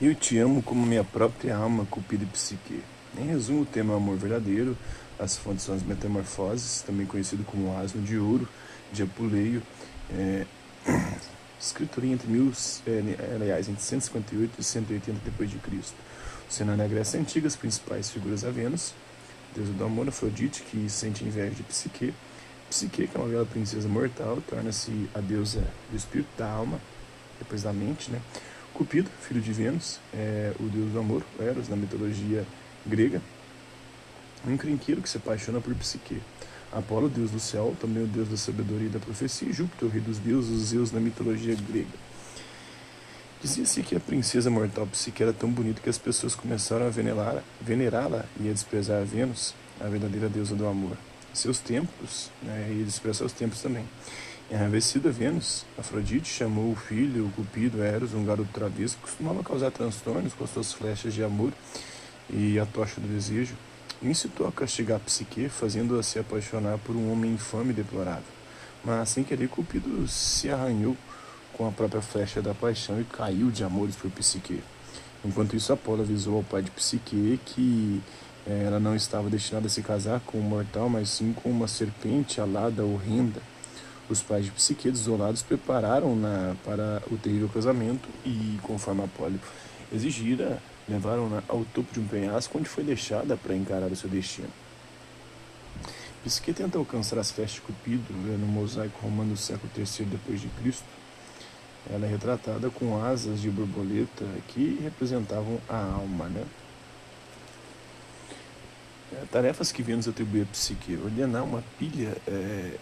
Eu te amo como minha própria alma, Cupido e Psique. Em resumo, o tema é amor verdadeiro, as fontes são as metamorfoses, também conhecido como asno de ouro, de Apuleio, é, escrito entre mil, é, aliás, entre 158 e 180 depois de Cristo. O cenário na Grécia Antiga, as principais figuras a Vênus, deusa do amor, Afrodite, que sente inveja de Psique. Psique, que é uma bela princesa mortal, torna-se a deusa do espírito, da alma, depois da mente, né? Cupido, filho de Vênus, é o deus do amor, Eros, na mitologia grega. Um crinqueiro que se apaixona por Psique. Apolo, deus do céu, também o deus da sabedoria e da profecia, e Júpiter, o rei dos deuses, Zeus na mitologia grega. Dizia-se que a princesa mortal Psique era tão bonita que as pessoas começaram a venerá-la e a desprezar Vênus, a verdadeira deusa do amor. Seus templos, né, e desprezar seus templos também. Enraivecida Vênus, Afrodite chamou o filho, o Cupido, Eros, um garoto travesso que costumava causar transtornos com suas flechas de amor e a tocha do desejo, e incitou a castigar Psique, fazendo-a se apaixonar por um homem infame e deplorável. Mas, sem querer, Cupido se arranhou com a própria flecha da paixão e caiu de amores por Psique. Enquanto isso, Apolo avisou ao pai de Psique que eh, ela não estava destinada a se casar com um mortal, mas sim com uma serpente alada horrenda os pais de Psique, desolados, prepararam-na para o terrível casamento e, conforme Apolo exigira, levaram-na ao topo de um penhasco onde foi deixada para encarar o seu destino. Psique tenta alcançar as festas de Cupido no mosaico romano do século III Cristo. Ela é retratada com asas de borboleta que representavam a alma, né? É, tarefas que Vênus atribui a Psique: ordenar uma pilha é,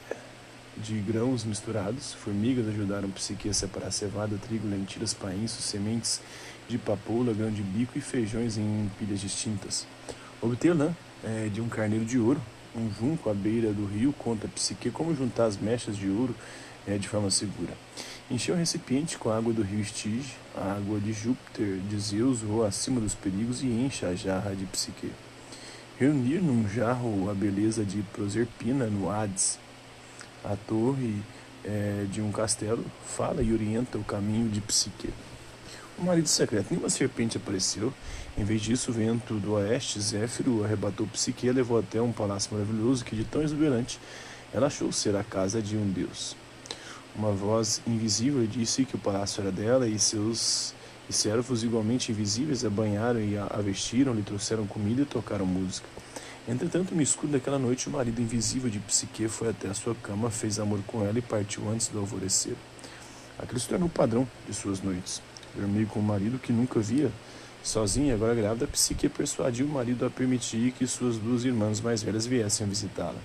de grãos misturados. Formigas ajudaram Psique a separar cevada, trigo, lentilhas, painços, sementes de papoula, grão de bico e feijões em pilhas distintas. Obter lã é, de um carneiro de ouro, um junco à beira do rio, conta Psique como juntar as mechas de ouro é, de forma segura. Encheu o recipiente com a água do rio Estige, a água de Júpiter, de Zeus, voa acima dos perigos e enche a jarra de Psique. Reunir num jarro a beleza de Proserpina no Hades, a torre é, de um castelo, fala e orienta o caminho de Psique. O marido secreto, nenhuma serpente apareceu. Em vez disso, o vento do oeste, Zéfiro, arrebatou Psique e levou até um palácio maravilhoso que, de tão exuberante, ela achou ser a casa de um deus. Uma voz invisível disse que o palácio era dela e seus e servos igualmente invisíveis a banharam e a vestiram, lhe trouxeram comida e tocaram música. Entretanto, no escuro daquela noite, o marido invisível de Psique foi até a sua cama, fez amor com ela e partiu antes do alvorecer. Aquilo se tornou o padrão de suas noites. Dormir com o marido que nunca via. Sozinha, agora grávida, Psique persuadiu o marido a permitir que suas duas irmãs mais velhas viessem visitá-la.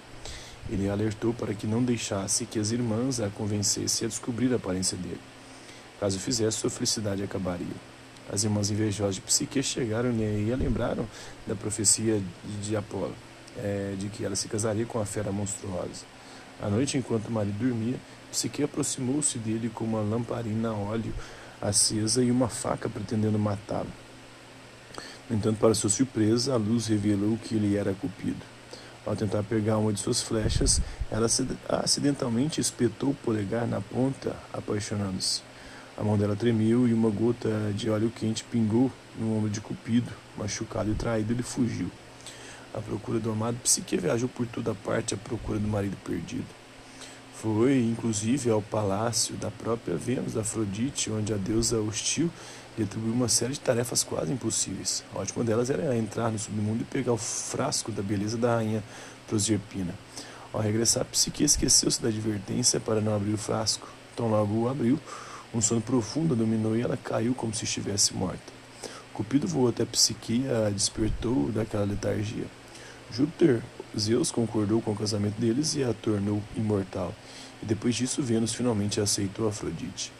Ele alertou para que não deixasse que as irmãs a convencessem a descobrir a aparência dele. Caso fizesse, sua felicidade acabaria. As irmãs invejosas de Psique chegaram e a lembraram da profecia de Apolo, é, de que ela se casaria com a fera monstruosa. À noite, enquanto o marido dormia, Psique aproximou-se dele com uma lamparina a óleo acesa e uma faca pretendendo matá-lo. No entanto, para sua surpresa, a luz revelou que ele era Cupido. Ao tentar pegar uma de suas flechas, ela acidentalmente espetou o polegar na ponta, apaixonando-se. A mão dela tremeu e uma gota de óleo quente pingou no ombro de Cupido. Machucado e traído, ele fugiu. À procura do amado, Psique viajou por toda parte à procura do marido perdido. Foi, inclusive, ao palácio da própria Vênus, Afrodite, onde a deusa hostil lhe atribuiu uma série de tarefas quase impossíveis. A última delas era entrar no submundo e pegar o frasco da beleza da rainha Proserpina. Ao regressar, Psique esqueceu-se da advertência para não abrir o frasco. Então logo o abriu, um sono profundo dominou e ela caiu como se estivesse morta. Cupido voou até Psique e a despertou daquela letargia. Júpiter, Zeus concordou com o casamento deles e a tornou imortal. E depois disso, Vênus finalmente aceitou Afrodite.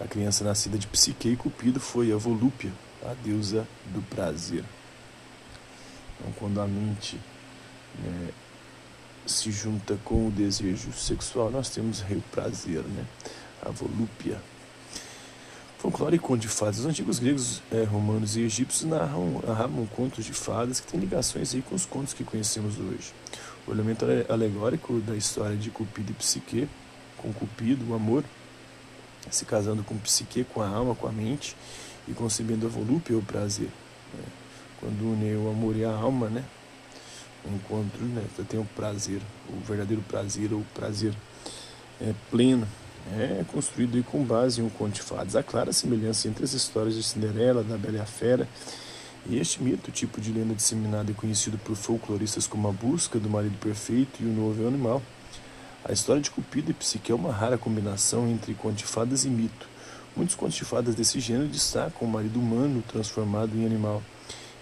A criança nascida de Psique e Cupido foi a Volúpia, a deusa do prazer. Então, quando a mente né, se junta com o desejo sexual, nós temos o prazer, né? a volúpia. Folclore conto de fadas. Os antigos gregos, é, romanos e egípcios narram, narravam contos de fadas que têm ligações aí com os contos que conhecemos hoje. O elemento alegórico da história de Cupido e Psique, com Cupido, o amor, se casando com psique, com a alma, com a mente e concebendo a volúpia ou prazer. Né? Quando une o amor e a alma, né? o encontro, né? tem o prazer, o verdadeiro prazer ou prazer é, pleno. É construído com base em um conto de fadas. Há clara semelhança entre as histórias de Cinderela, da Bela e a Fera e este mito, tipo de lenda disseminada e conhecido por folcloristas como a busca do marido perfeito e o novo animal. A história de Cupido e Psique é uma rara combinação entre conto de fadas e mito. Muitos contos de fadas desse gênero destacam o marido humano transformado em animal,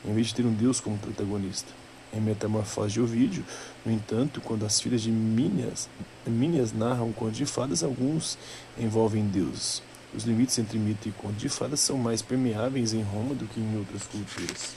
em vez de ter um deus como protagonista. Em Metamorfose de Ovídio, no entanto, quando as filhas de Mínias, Mínias narram conto de fadas, alguns envolvem deuses. Os limites entre mito e conto de fadas são mais permeáveis em Roma do que em outras culturas.